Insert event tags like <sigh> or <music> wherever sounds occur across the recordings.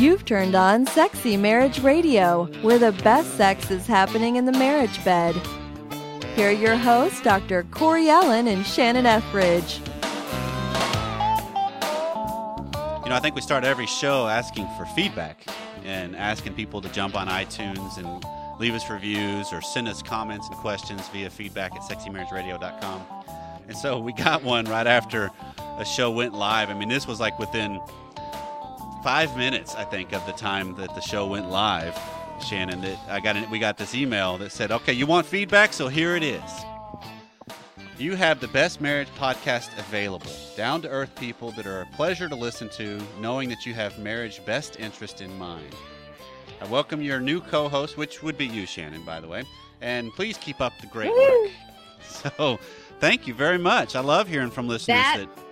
You've turned on Sexy Marriage Radio, where the best sex is happening in the marriage bed. Here are your hosts, Dr. Corey Allen and Shannon Ethridge. You know, I think we start every show asking for feedback and asking people to jump on iTunes and leave us reviews or send us comments and questions via feedback at sexymarriageradio.com. And so we got one right after a show went live. I mean, this was like within five minutes, I think, of the time that the show went live. Shannon, that I got we got this email that said, "Okay, you want feedback, so here it is." You have the best marriage podcast available. Down to earth people that are a pleasure to listen to, knowing that you have marriage best interest in mind. I welcome your new co host, which would be you, Shannon, by the way. And please keep up the great work. <laughs> So, thank you very much. I love hearing from listeners that, that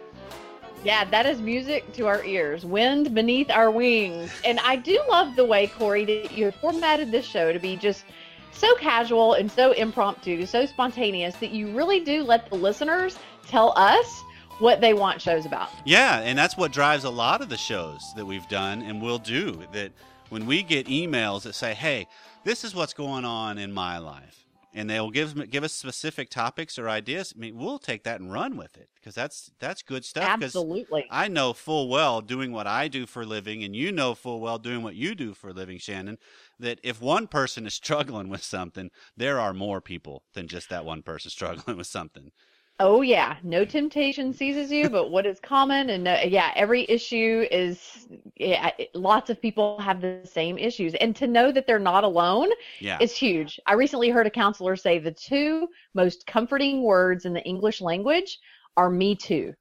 yeah, that is music to our ears. Wind beneath our wings. And I do love the way, Corey, that you have formatted this show to be just so casual and so impromptu, so spontaneous that you really do let the listeners tell us what they want shows about. Yeah, and that's what drives a lot of the shows that we've done and will do. That when we get emails that say, "Hey, this is what's going on in my life," and they'll give give us specific topics or ideas. I mean, we'll take that and run with it because that's that's good stuff. Absolutely. I know full well doing what I do for a living, and you know full well doing what you do for a living, Shannon. That if one person is <laughs> struggling with something, there are more people than just that one person struggling with something. Oh yeah, no temptation seizes you, but what is common and uh, yeah, every issue is yeah, lots of people have the same issues, and to know that they're not alone yeah. is huge. I recently heard a counselor say the two most comforting words in the English language are "me too."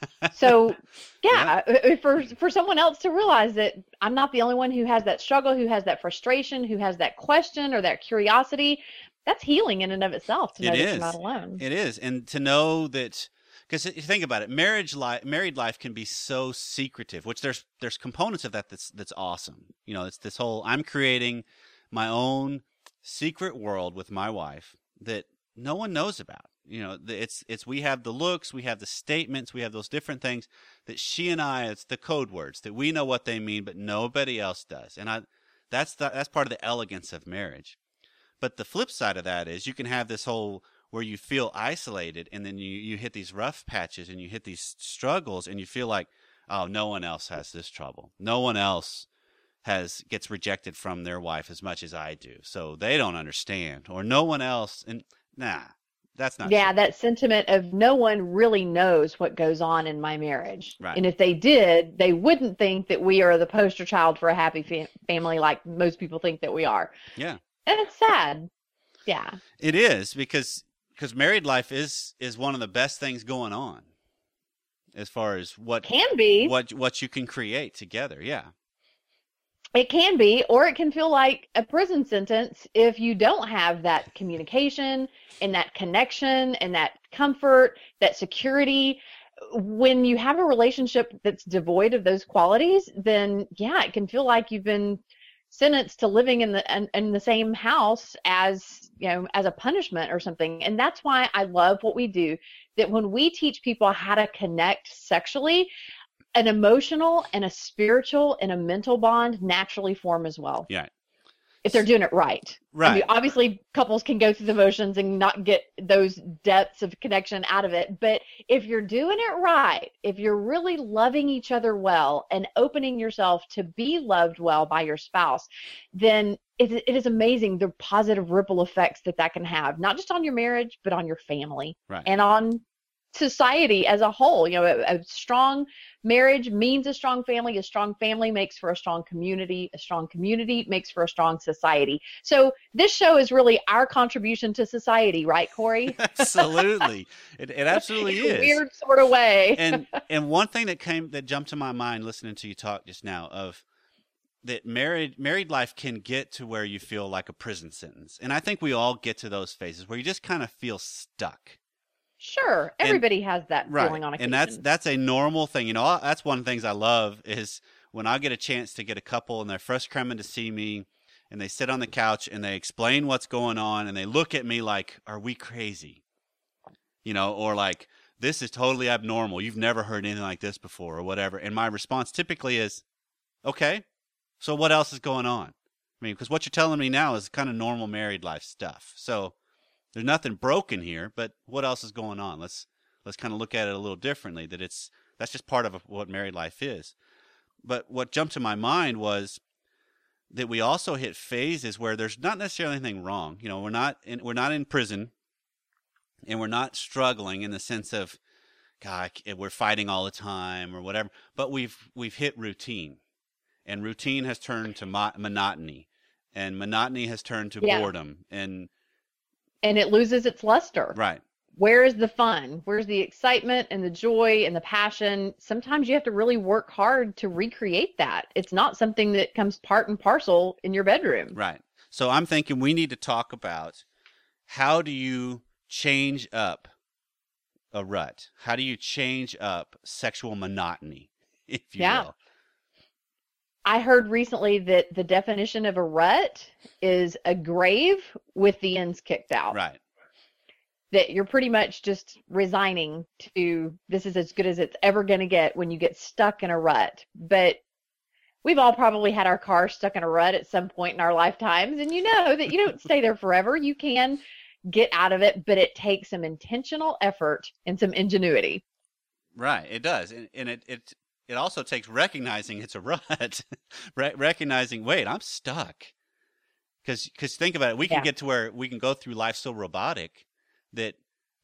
<laughs> so yeah, yeah, uh, uh, for for someone else to realize that I'm not the only one who has that struggle, who has that frustration, who has that question or that curiosity, that's healing in and of itself to know that you're not alone. It is, and to know that because you think about it, marriage life, married life can be so secretive. Which there's there's components of that that's that's awesome. You know, it's this whole I'm creating my own secret world with my wife that no one knows about. You know, it's it's we have the looks, we have the statements, we have those different things that she and I. It's the code words that we know what they mean, but nobody else does. And I, that's the, that's part of the elegance of marriage. But the flip side of that is you can have this whole where you feel isolated and then you, you hit these rough patches and you hit these struggles and you feel like, oh, no one else has this trouble. No one else has gets rejected from their wife as much as I do. So they don't understand. Or no one else and nah. That's not Yeah, true. that sentiment of no one really knows what goes on in my marriage. Right. And if they did, they wouldn't think that we are the poster child for a happy fa- family like most people think that we are. Yeah and it's sad. Yeah. It is because because married life is is one of the best things going on as far as what can be what what you can create together. Yeah. It can be, or it can feel like a prison sentence if you don't have that communication and that connection and that comfort, that security. When you have a relationship that's devoid of those qualities, then yeah, it can feel like you've been sentenced to living in the in, in, the same house as you know as a punishment or something. And that's why i love what we do that when we teach people how to connect sexually an emotional and a spiritual and a mental bond naturally form as well. Yeah if they're doing it right. Right. I mean, obviously, couples can go through the motions and not get those depths of connection out of it. But if you're doing it right, if you're really loving each other well and opening yourself to be loved well by your spouse, then it, it is amazing the positive ripple effects that that can have, not just on your marriage, but on your family right. and on society as a whole. You know, a, a, strong marriage means a strong family. A strong family makes for a strong community. A strong community makes for a strong society. So this show is really our contribution to society, right, Corey? <laughs> absolutely, it, it <laughs> absolutely is. weird sort of way. and <laughs> and one thing that came that jumped to my mind listening to you talk just now of that married married life can get to where you feel like a prison sentence and i think we all get to those phases where you just kind of feel stuck Sure, everybody and, has that right. feeling on occasion. And that's that's a normal thing. You know, that's one of the things I love is when I get a chance to get a couple and they're first coming to see me and they sit on the couch and they explain what's going on and they look at me like, "Are we crazy?" You know, or like, "This is totally abnormal. You've never heard anything like this before," or whatever. And my response typically is, "Okay, So what else is going on? I mean, because what you're telling me now is kind of normal married life stuff. So there's nothing broken here, but what else is going on? Let's let's kind of look at it a little differently. That it's that's just part of what married life is. But what jumped to my mind was that we also hit phases where there's not necessarily anything wrong. You know, we're not in, we're not in prison, and we're not struggling in the sense of, God, we're fighting all the time or whatever. But we've we've hit routine, and routine has turned to mo- monotony, and monotony has turned to yeah. boredom, and and it loses its luster. Right. Where is the fun? Where's the excitement and the joy and the passion? Sometimes you have to really work hard to recreate that. It's not something that comes part and parcel in your bedroom. Right. So I'm thinking we need to talk about how do you change up a rut? How do you change up sexual monotony, <laughs> if you yeah. will? I heard recently that the definition of a rut is a grave with the ends kicked out. Right that you're pretty much just resigning to this is as good as it's ever going to get when you get stuck in a rut. But we've all probably had our car stuck in a rut at some point in our lifetimes, and you know that you don't <laughs> stay there forever. You can get out of it, but it takes some intentional effort and some ingenuity. Right, it does, and, and it it it also takes recognizing it's a rut, <laughs> Re- recognizing wait, I'm stuck. Because because think about it, we can yeah. get to where we can go through life so robotic that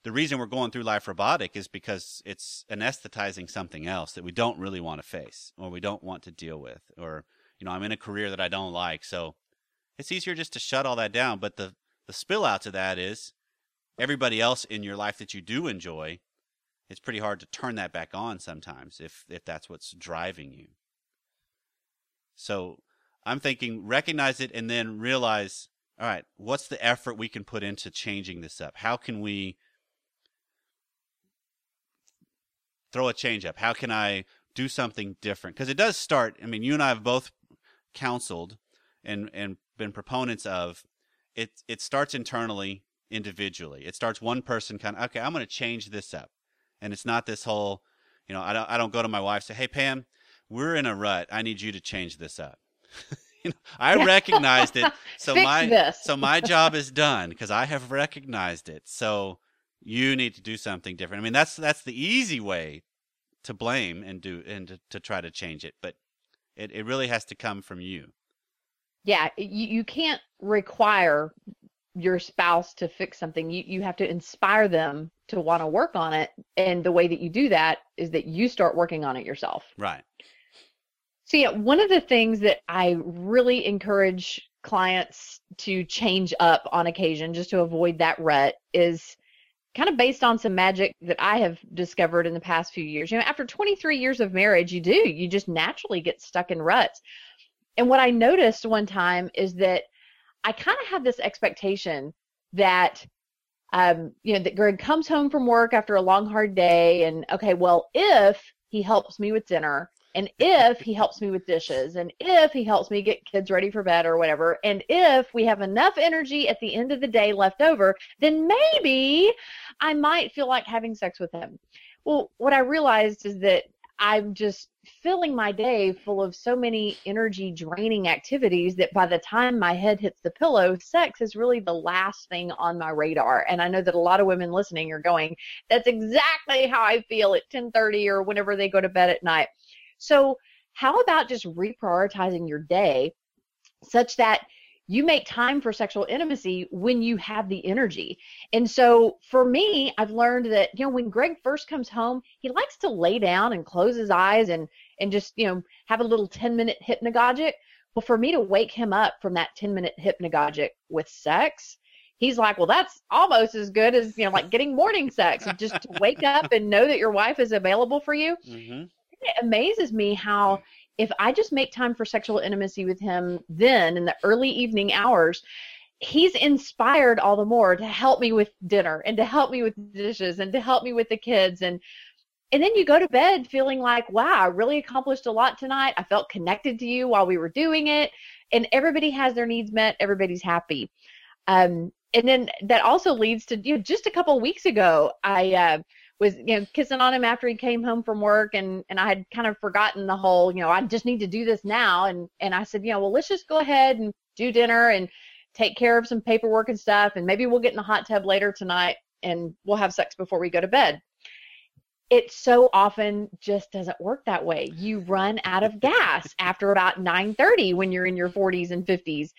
the reason we're going through life robotic is because it's anesthetizing something else that we don't really want to face or we don't want to deal with or you know i'm in a career that i don't like so it's easier just to shut all that down but the the spill out to that is everybody else in your life that you do enjoy it's pretty hard to turn that back on sometimes if if that's what's driving you so i'm thinking recognize it and then realize all right, what's the effort we can put into changing this up? How can we throw a change up? How can I do something different? Because it does start, I mean, you and I have both counseled and, and been proponents of it, it starts internally, individually. It starts one person kind of, okay, I'm going to change this up. And it's not this whole, you know, I don't, I don't go to my wife say, hey, Pam, we're in a rut. I need you to change this up. <laughs> you know, I <laughs> recognized it. So my so my job is done because I have recognized it. So you need to do something different. I mean, that's that's the easy way to blame and do and to, to try to change it, but it, it really has to come from you. Yeah, you, you can't require your spouse to fix something. You you have to inspire them to want to work on it. And the way that you do that is that you start working on it yourself. Right. So yeah, one of the things that I really encourage clients to change up on occasion just to avoid that rut is kind of based on some magic that I have discovered in the past few years. You know, after 23 years of marriage, you do, you just naturally get stuck in ruts. And what I noticed one time is that I kind of have this expectation that um, you know, that Greg comes home from work after a long hard day and okay, well, if he helps me with dinner and if he helps me with dishes and if he helps me get kids ready for bed or whatever and if we have enough energy at the end of the day left over then maybe i might feel like having sex with him. Well what i realized is that i'm just filling my day full of so many energy draining activities that by the time my head hits the pillow sex is really the last thing on my radar. And i know that a lot of women listening are going that's exactly how i feel at 10:30 or whenever they go to bed at night. So, how about just reprioritizing your day such that you make time for sexual intimacy when you have the energy. And so for me, I've learned that, you know, when Greg first comes home, he likes to lay down and close his eyes and and just, you know, have a little 10 minute hypnagogic. Well, for me to wake him up from that 10 minute hypnagogic with sex, he's like, well, that's almost as good as, you know, like getting morning sex. Just to wake up and know that your wife is available for you. <laughs> Mm-hmm it amazes me how if I just make time for sexual intimacy with him then in the early evening hours, he's inspired all the more to help me with dinner and to help me with dishes and to help me with the kids. And and then you go to bed feeling like wow i really accomplished a lot tonight. I felt connected to you while we were doing it. And everybody has their needs met. Everybody's happy. Um, and then that also leads to you know just a couple weeks ago i uh, was you know kissing on him after he came home from work and and I had kind of forgotten the whole you know I just need to do this now. And and I said you know well let's just go ahead and do dinner and take care of some paperwork and stuff and maybe we'll get in the hot tub later tonight and we'll have sex before we go to bed. It so often just doesn't work that way. You run out of gas after about 9:30 when you're in your 40s and 50s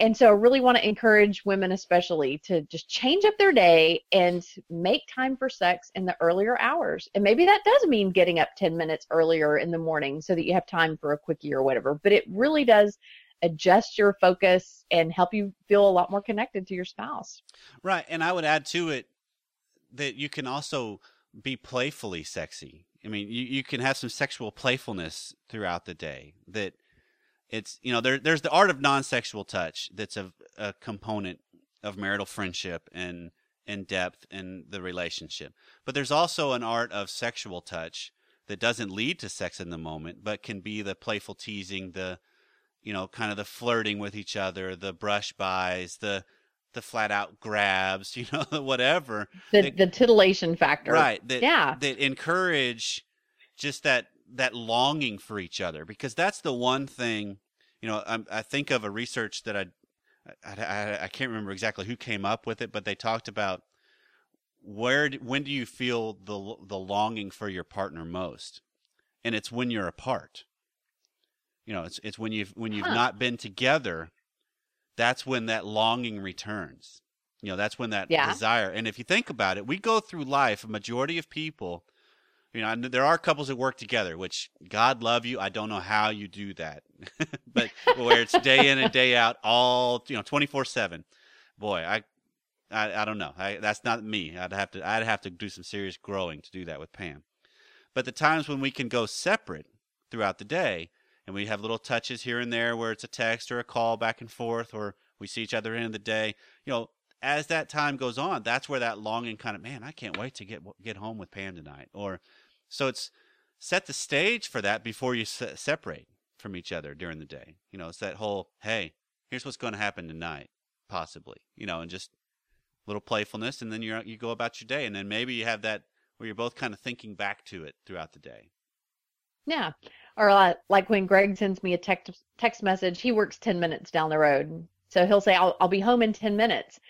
and so I really want to encourage women, especially, to just change up their day and make time for sex in the earlier hours. And maybe that does mean getting up 10 minutes earlier in the morning so that you have time for a quickie or whatever. But it really does adjust your focus and help you feel a lot more connected to your spouse. Right. And I would add to it that you can also be playfully sexy. I mean, you, you can have some sexual playfulness throughout the day that it's you know there there's the art of non-sexual touch that's a, a component of marital friendship and and depth in the relationship. But there's also an art of sexual touch that doesn't lead to sex in the moment but can be the playful teasing the you know kind of the flirting with each other the brush bys the the flat out grabs <laughs> you know whatever. The, that, the titillation factor. Right that, yeah. that encourage just that that longing for each other because that's the one thing you know I, I think of a research that I, I, I I can't remember exactly who came up with it but they talked about where when do you feel the the longing for your partner most and it's when you're apart you know it's it's when you've when you've huh. not been together that's when that longing returns you know that's when that yeah. desire and if you think about it we go through life a majority of people you know, there are couples that work together, which God love you. I don't know how you do that, <laughs> but where it's day in and day out, all you know, twenty four seven. Boy, I, I, I don't know. I, that's not me. I'd have to, I'd have to do some serious growing to do that with Pam. But the times when we can go separate throughout the day, and we have little touches here and there where it's a text or a call back and forth, or we see each other in the day. You know, as that time goes on, that's where that longing kind of man, I can't wait to get get home with Pam tonight, or so it's set the stage for that before you se- separate from each other during the day. You know, it's that whole, hey, here's what's going to happen tonight, possibly. You know, and just little playfulness, and then you you go about your day, and then maybe you have that where you're both kind of thinking back to it throughout the day. Yeah, or uh, like when Greg sends me a text text message, he works ten minutes down the road, so he'll say, "I'll I'll be home in ten minutes."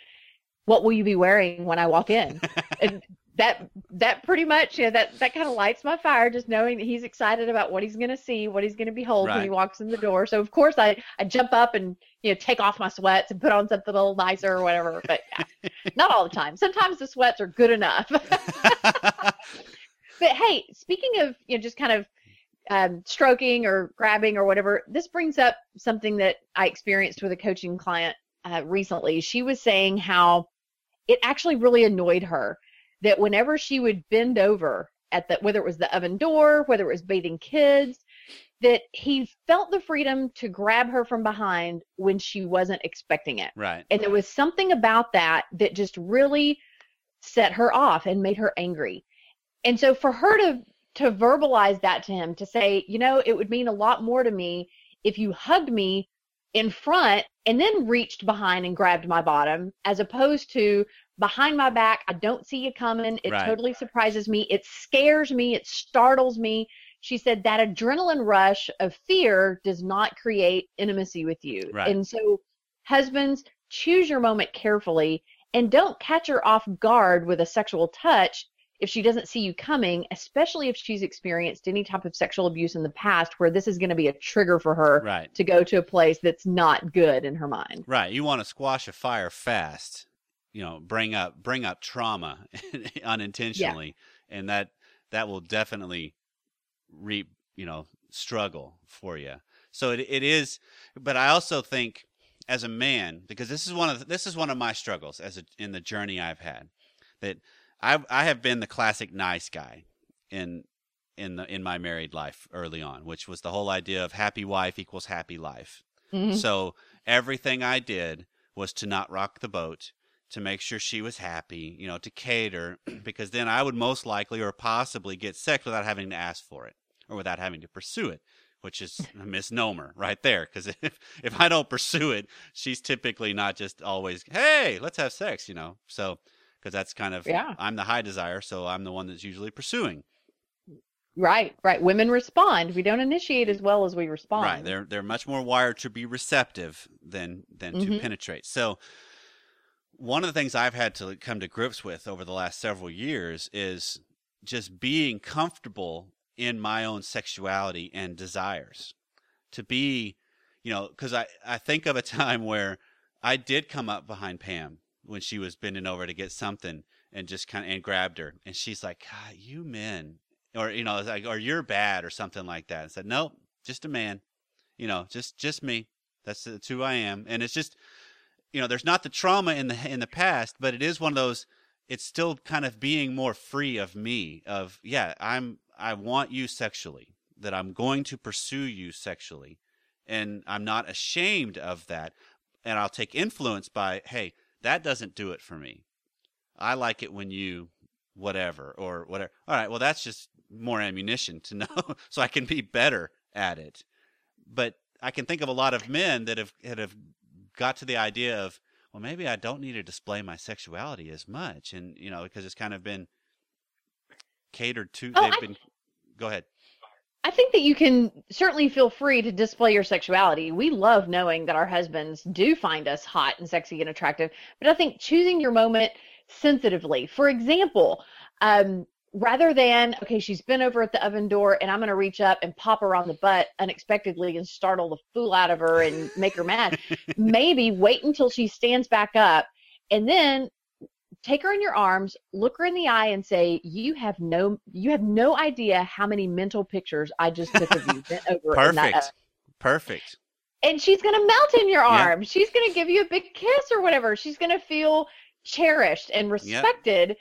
What will you be wearing when I walk in? <laughs> and that that pretty much you know, that that kind of lights my fire just knowing that he's excited about what he's going to see what he's going to behold right. when he walks in the door. So of course i i jump up and you know take off my sweats and put on something a little nicer or whatever but <laughs> yeah, not all the time. Sometimes the sweats are good enough. <laughs> But hey speaking of you know just kind of um, stroking or grabbing or whatever this brings up something that i experienced with a coaching client uh, recently. She was saying how it actually really annoyed her that whenever she would bend over at the whether it was the oven door, whether it was bathing kids, that he felt the freedom to grab her from behind when she wasn't expecting it. Right. And there was something about that that just really set her off and made her angry. And so for her to to verbalize that to him, to say, you know, it would mean a lot more to me if you hugged me in front and then reached behind and grabbed my bottom as opposed to behind my back. I don't see you coming. It right. totally surprises me. It scares me. It startles me. She said that adrenaline rush of fear does not create intimacy with you. Right. And so, husbands, choose your moment carefully and don't catch her off guard with a sexual touch if she doesn't see you coming, especially if she's experienced any type of sexual abuse in the past where this is going to be a trigger for her right. to go to a place that's not good in her mind. Right. You want to squash a fire fast you know bring up bring up trauma <laughs> unintentionally yeah. and that that will definitely reap you know struggle for you so it, it is but i also think as a man because this is one of the, this is one of my struggles as a, in the journey i've had that i i have been the classic nice guy in in the in my married life early on which was the whole idea of happy wife equals happy life mm-hmm. so everything i did was to not rock the boat to make sure she was happy, you know, to cater, <clears throat> because then I would most likely or possibly get sex without having to ask for it or without having to pursue it, which is <laughs> a misnomer right there. Because if, <laughs> if I don't pursue it, she's typically not just always, hey, let's have sex, you know. So because that's kind of Yeah. I'm the high desire, so I'm the one that's usually pursuing. Right, right. Women respond. We don't initiate as well as we respond. Right. They're they're much more wired to be receptive than than to Mhm. penetrate. So one of the things I've had to come to grips with over the last several years is just being comfortable in my own sexuality and desires. To be, you know, cuz I I think of a <laughs> time where I did come up behind Pam when she was bending over to get something and just kind of and grabbed her and she's like, God, you men or you know, like or you're bad or something like that. I said, Nope, just a man. You know, just just me. That's, that's who I am. And it's just you know, there's not the trauma in the in the past, but it is one of those it's still kind of being more free of me of yeah, I'm I want you sexually, that I'm going to pursue you sexually. And I'm not ashamed of that. And I'll take influence by, hey, that doesn't do it for me. I like it when you whatever or whatever. All right, well that's just more ammunition to <laughs> know so I can be better at it. But I can think of a lot of men that have that have got to the idea of, well, maybe I don't need to display my sexuality as much, and you know, because it's kind of been catered to. Oh, they've I- been. Go ahead. I think that you can certainly feel free to display your sexuality. We love knowing that our husbands do find us hot and sexy and attractive, but I think choosing your moment sensitively. For example, um, rather than, okay, she's been over at the oven door and I'm going to reach up and pop her on the butt unexpectedly and startle the fool out of her and make her mad, <laughs> maybe wait until she stands back up and then take her in your arms, look her in the eye and say, "You have no you have no idea how many mental pictures I just took of you <laughs> bent over in that Perfect. oven." Perfect. And she's going to melt in your arms. She's going to give you a big kiss or whatever. She's going to feel cherished and respected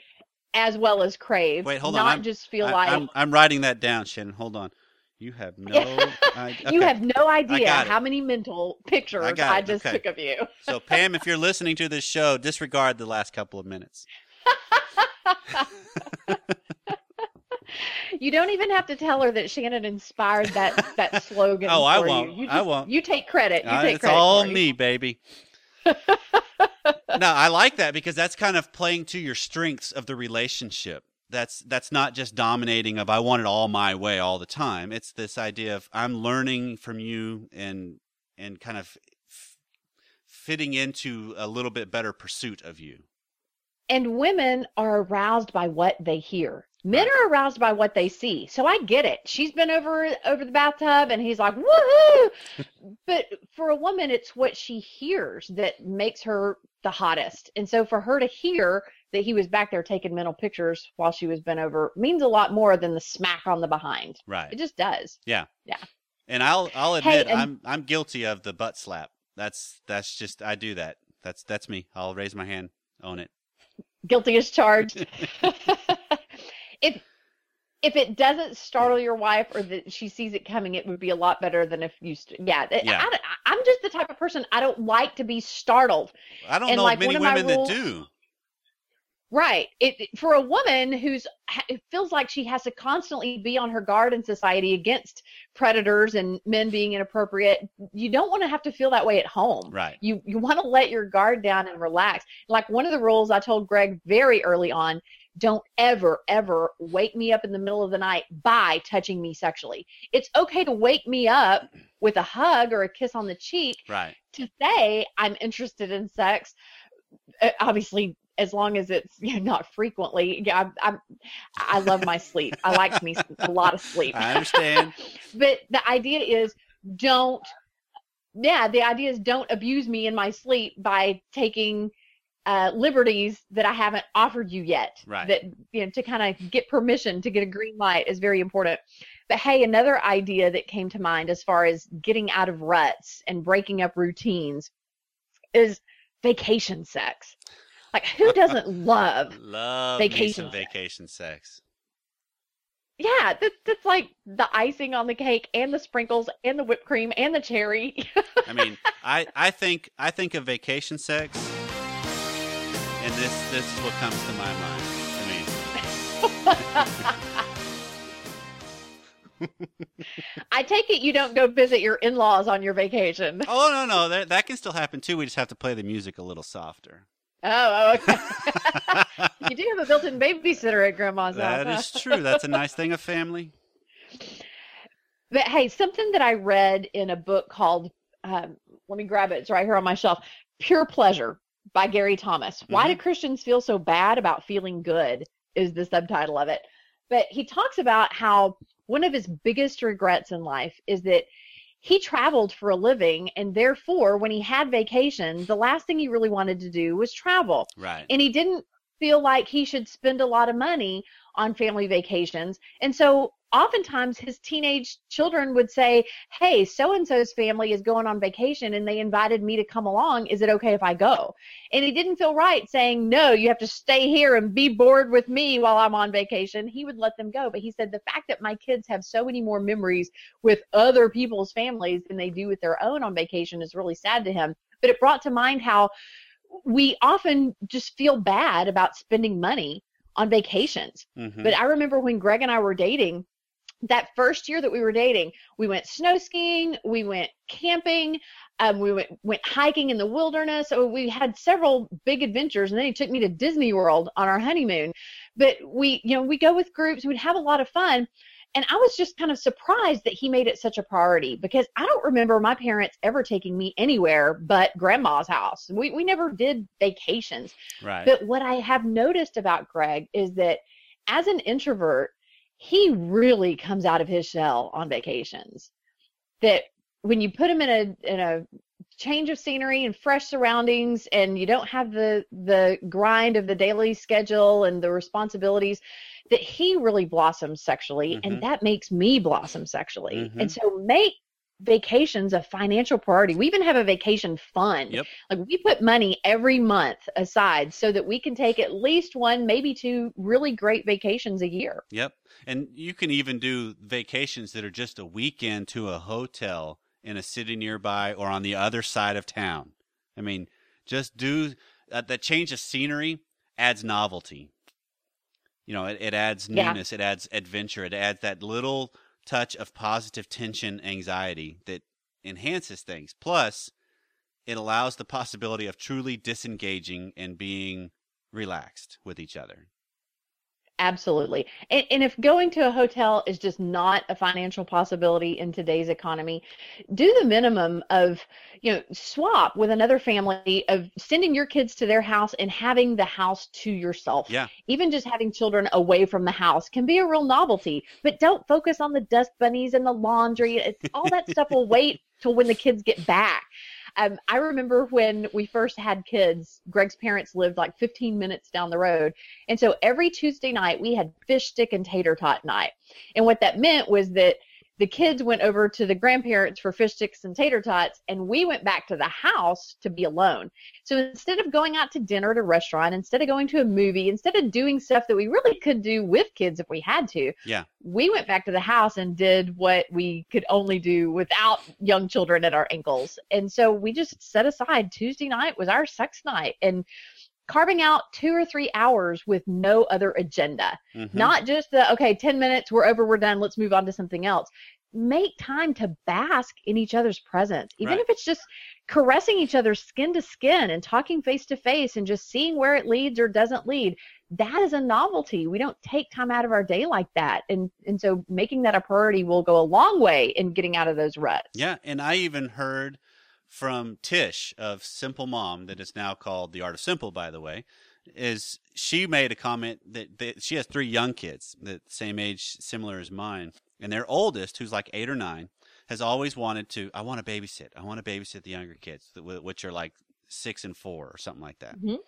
as well as craved. Wait, hold on. Not I'm- just feel I, like I'm I'm writing that down, Shannon. Hold on. You have no. <laughs> I, you have no idea how many mental pictures I, it. just Okay. took of you. So Pam, if you're listening to this show, disregard the last couple of minutes. <laughs> You don't even have to tell her that Shannon inspired that that slogan. <laughs> Oh, I won't. You. You I won't. You take credit. You Uh, take it's credit. all me, baby. No, I like that because that's kind of playing to your strengths of the relationship. That's that's not just dominating of I want it all my way all the time. It's this idea of I'm learning from you and and kind of f- fitting into a little bit better pursuit of you. And women are aroused by what they hear. Men are aroused by what they see. So I get it. She's been over over the bathtub and he's like, woohoo. <laughs> but for a woman, it's what she hears that makes her the hottest. And so for her to hear that he was back there taking mental pictures while she was bent over means a lot more than the smack on the behind. Right. It just does. Yeah. Yeah. And I'll I'll Hey, admit and- I'm I'm guilty of the butt slap. That's that's just I do that. That's that's me. I'll raise my hand, own it. Guilty as charged. <laughs> <laughs> if it doesn't startle your wife or that she sees it coming, it would be a lot better than if you. St- yeah, I- Yeah. I, am just the type of person I don't like to be startled. I don't And, know like, many one of my women rules- that do. Right. It it- for a woman who's it feels like she has to constantly be on her guard in society against predators and men being inappropriate. You don't want to have to feel that way at home. Right. You you want to let your guard down and relax. Like one of the rules I told Greg very early on, don't ever ever wake me up in the middle of the night by touching me sexually. It's okay to wake me up with a hug or a kiss on the cheek Right. to say I'm interested in sex. Uh, Obviously, as long as it's you know, not frequently. Yeah, I, I, I love my sleep. I like me a lot of sleep. I understand. <laughs> but the idea is don't. Yeah, the idea is don't abuse me in my sleep by taking uh, liberties that I haven't offered you yet. Right. That you know to kind of get permission to get a green light is very important. But hey, another idea that came to mind as far as getting out of ruts and breaking up routines is vacation sex. Like who <laughs> doesn't love? Love Vacation sex. vacation sex. Yeah, that, that's like the icing on the cake and the sprinkles and the whipped cream and the cherry. I mean, <laughs> I, I think I think of vacation sex, and this this is what comes to my mind. I mean, <laughs> I take it you don't go visit your in-laws on your vacation. oh no no that that can still happen too. We just have to play the music a little softer. Oh, okay. <laughs> you do have a built-in babysitter at grandma's That house. is true. That's a nice thing of family. But hey, something that I read in a book called, um, let me grab it. It's right here on my shelf. Pure Pleasure by Gary Thomas. Why do mm-hmm. Christians feel so bad about feeling good? Is the subtitle of it. But he talks about how one of his biggest regrets in life is that he traveled for a living, and therefore, when he had vacation, the last thing he really wanted to do was travel. Right. And he didn't feel like he should spend a lot of money on family vacations. And so oftentimes his teenage children would say, Hey, so and so's family is going on vacation and they invited me to come along. Is it okay if I go? And he didn't feel right saying, No, you have to stay here and be bored with me while I'm on vacation. He would let them go. But he said, The fact that my kids have so many more memories with other people's families than they do with their own on vacation is really sad to him. But it brought to mind how we often just feel bad about spending money on vacations. Mhm. But I remember when Greg and I were dating, that first year that we were dating, we went snow skiing, we went camping, um, we went went hiking in the wilderness. So we had several big adventures, and then he took me to Disney World on our honeymoon. But we, you know, we go with groups, we'd have a lot of fun. And I was just kind of surprised that he made it such a priority because I don't remember my parents ever taking me anywhere but grandma's house. We we never did vacations. right. But what I have noticed about Greg is that as an introvert, he really comes out of his shell on vacations. That when you put him in a in a change of scenery and fresh surroundings and you don't have the the grind of the daily schedule and the responsibilities that he really blossoms sexually Mhm. and that makes me blossom sexually. Mhm. And so make vacations a financial priority. We even have a vacation fund. Yep. Like we put money every month aside so that we can take at least one, maybe two really great vacations a year. Yep. And you can even do vacations that are just a weekend to a hotel in a city nearby or on the other side of town. I mean, just do uh, that change of scenery adds novelty. You know, it, it adds Yeah. newness, it adds adventure, it adds that little touch of positive tension, anxiety that enhances things. Plus, it allows the possibility of truly disengaging and being relaxed with each other. Absolutely. And, and if going to a hotel is just not a financial possibility in today's economy, do the minimum of, you know, swap with another family of sending your kids to their house and having the house to yourself. Yeah. Even just having children away from the house can be a real novelty, but don't focus on the dust bunnies and the laundry. It's, all that stuff will wait till when the kids get back. Um, I remember when we first had kids, Greg's parents lived like 15 minutes down the road. And so every Tuesday night we had fish stick and tater tot night. And what that meant was that the kids went over to the grandparents for fish sticks and tater tots, and we went back to the house to be alone. So instead of going out to dinner at a restaurant, instead of going to a movie, instead of doing stuff that we really could do with kids if we had to, Yeah. we went back to the house and did what we could only do without young children at our ankles. And so we just set aside Tuesday night was our sex night and carving out two or three hours with no other agenda. Mhm. Not just the, okay, 10 minutes, we're over, we're done, let's move on to something else. Make time to bask in each other's presence, even Right. if it's just caressing each other skin to skin and talking face to face and just seeing where it leads or doesn't lead. That is a novelty. We don't take time out of our day like that. And and so making that a priority will go a long way in getting out of those ruts. Yeah, and I even heard from Tsh of Simple Mom, that is now called The Art of Simple, by the way, is she made a comment that, that she has three young kids, the same age, similar as mine, and their oldest, who's like eight or nine, has always wanted to. I want to babysit. I want to babysit the younger kids, which are like six and four or something like that. Mhm.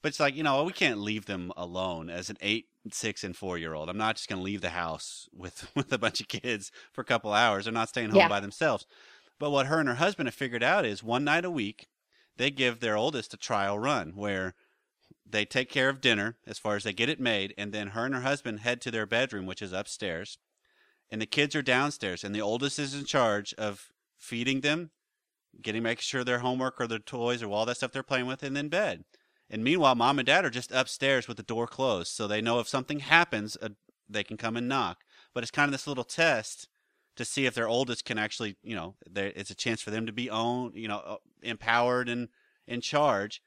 But it's like you know we can't leave them alone as an eight, six, and four year old. I'm not just going to leave the house with <laughs> with a bunch of kids for a couple hours. They're not staying home Yeah. by themselves. But what her and her husband have figured out is one night a week they give their oldest a trial run where they take care of dinner as far as they get it made, and then her and her husband head to their bedroom, which is upstairs, and the kids are downstairs, and the oldest is in charge of feeding them, getting making sure their homework or their toys or all that stuff they're playing with, and then bed. And meanwhile, mom and dad are just upstairs with the door closed, so they know if something happens, uh, they can come and knock. But it's kind of this little test to see if their oldest can actually, you know, there, it's a chance for them to be owned, you know, uh, empowered and in charge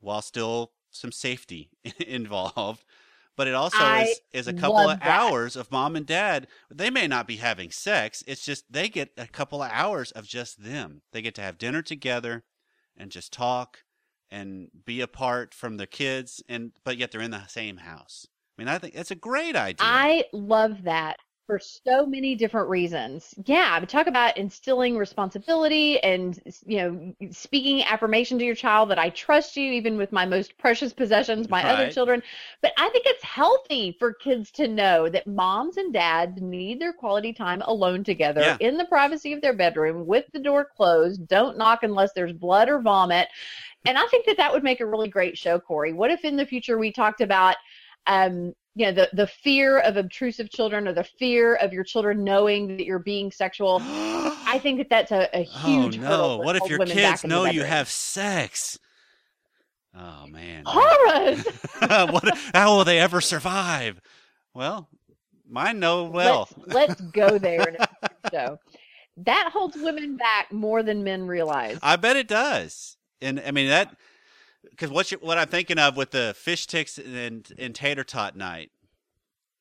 while still some safety <laughs> involved. But it also I is, is a couple of that. hours of mom and dad. They may not be having sex. It's just they get a couple of hours of just them. They get to have dinner together and just talk and be apart from their kids and but yet they're in the same house. I mean, I think it's a great idea. I love that for so many different reasons. Yeah, I mean, talk about instilling responsibility and you know speaking affirmation to your child that I trust you even with my most precious possessions, my other children. But I think it's healthy for kids to know that moms and dads need their quality time alone together Yeah. in the privacy of their bedroom with the door closed. Don't knock unless there's blood or vomit. And I think that that would make a really great show, Corey. What if in the future we talked about um, you know, the the fear of obtrusive children or the fear of your children knowing that you're being sexual. I <gasps> think that that's a, a oh, huge oh no! What if your kids back in the know you have sex? Oh man! horrors? <laughs> what, how will they ever survive? Well, mine know well. Let's, let's go there in a <laughs> future show. That holds women back more than men realize. I bet it does. And I mean that because what you, what I'm thinking of with the fish sticks and, and tater tot night.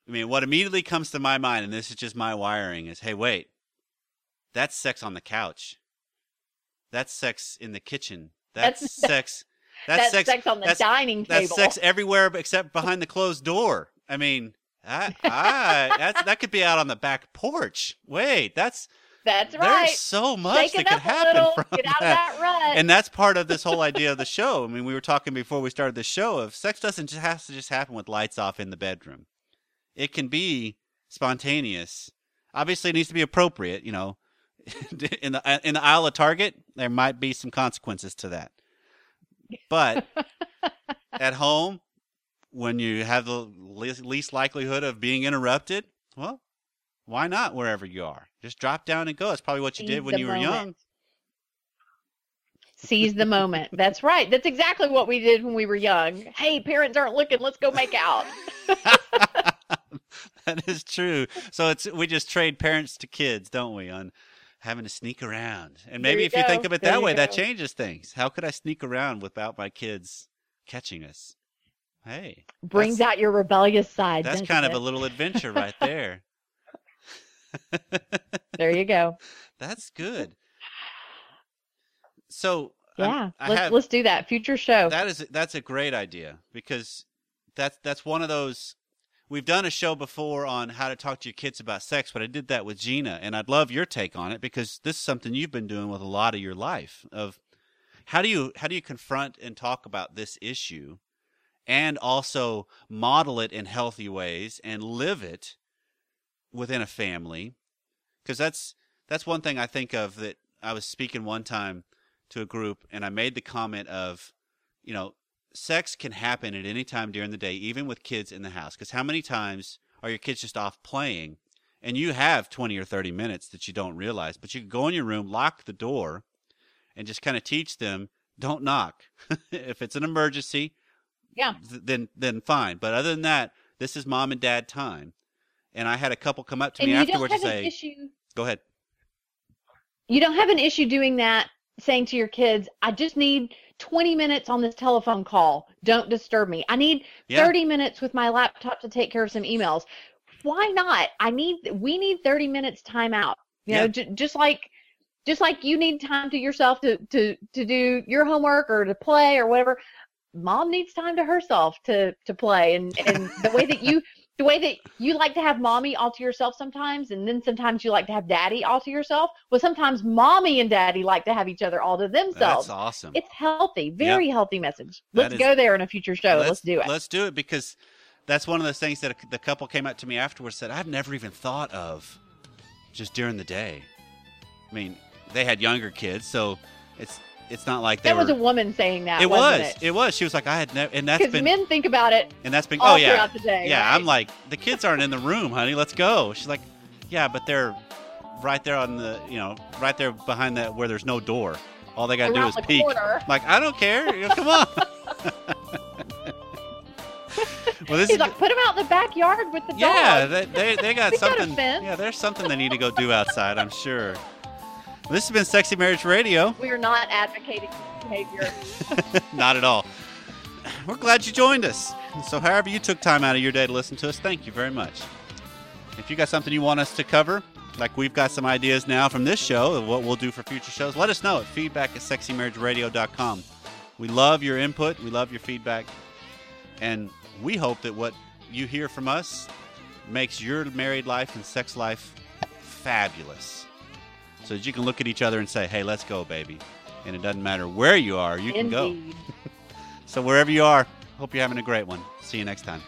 I mean, what immediately comes to my mind, and this is just my wiring, is hey, wait, that's sex on the couch. That's sex in the kitchen. That's, That's- <laughs> sex. That's, That's sex, on the that's- dining That's table. sex everywhere except behind the closed door. I mean, I, I, that's, that could be out on the back porch. Wait, that's That's right. there's so much Shake that could happen little. from Get out of that. And that's part of this whole idea of the <laughs> show. I mean, we were talking before we started the show of sex doesn't just have to just happen with lights off in the bedroom. It can be spontaneous. Obviously, it needs to be appropriate. You know, <laughs> in the uh, in the aisle of Target, there might be some consequences to that. But <laughs> at home, when you have the least likelihood of being interrupted, well, why not wherever you are? Just drop down and go. That's probably what you Seize did when you were moment. young. Seize the moment. That's right. That's exactly what we did when we were young. Hey, parents aren't looking. Let's go make out. <laughs> that is true. So it's we just trade parents to kids, don't we? On having to sneak around. And maybe you if you think of it There that way, that changes things. How could I sneak around without my kids catching us? Hey, Brings out your rebellious side. that's kind of a little adventure right <laughs> there. <laughs> There you go. That's good. So Yeah. I let's have- let's do that. Future show. That is that's a great idea because that's that's one of those we've done a show before on how to talk to your kids about sex, but I did that with Gina and I'd love your take on it because this is something you've been doing with a lot of your life of how do you how do you confront and talk about this issue and also model it in healthy ways and live it within a family because that's that's one thing I think of that I was speaking one time to a group and I made the comment of, you know, sex can happen at any time during the day, even with kids in the house. Because how many times are your kids just off playing and you have 20 or 30 minutes that you don't realize, but you can go in your room, lock the door, and just kind of teach them don't knock. <laughs> if it's an emergency, Yeah. th- then then fine. But other than that, this is mom and dad time. And I had a couple come up to and me you don't afterwards have and an say, issue. "Go ahead." You don't have an issue doing that. Saying to your kids, "I just need 20 minutes on this telephone call. Don't disturb me. I need Yeah. 30 minutes with my laptop to take care of some emails." Why not? I need. We need 30 minutes time out. You know, j- just like just like you need time to yourself to to to do your homework or to play or whatever mom needs time to herself to to play and and the way that you <laughs> the way that you like to have mommy all to yourself sometimes and then sometimes you like to have daddy all to yourself well sometimes mommy and daddy like to have each other all to themselves That's awesome. it's healthy very healthy message let's is- go there in a future show let's, do it Let's do it because that's one of those things that a, the couple came up to me afterwards said I've never even thought of just during the day. I mean, they had younger kids, so it's it's not like they that were. was a woman saying that it was. wasn't It? was. She was like, I had never, and that's been, men think about it and that's been. all oh yeah, throughout the day yeah. right? I'm like, the kids aren't in the room, honey. Let's go. She's like, yeah, but they're right there on the, you know, right there behind that where there's no door. All they got to do is peek. corner. Like, I don't care. You know, Come on. <laughs> well, this he's is like put them out in the backyard with the yeah, dog they, they, they got <laughs> got a something. fence. Yeah, there's something they need to go do outside. I'm sure. This has been Sexy Marriage Radio. we are not advocating this behavior <laughs> Not at all. we're glad you joined us. So, however you took time out of your day to listen to us, thank you very much. If you got something you want us to cover, like we've got some ideas now from this show of what we'll do for future shows, let us know at feedback at sexymarriageradio.com. We love your input, we love your feedback, and we hope that what you hear from us makes your married life and sex life fabulous. So that you can look at each other and say, hey, let's go, baby. And it doesn't matter where you are, you can go. So wherever you are, hope you're having a great one. See you next time.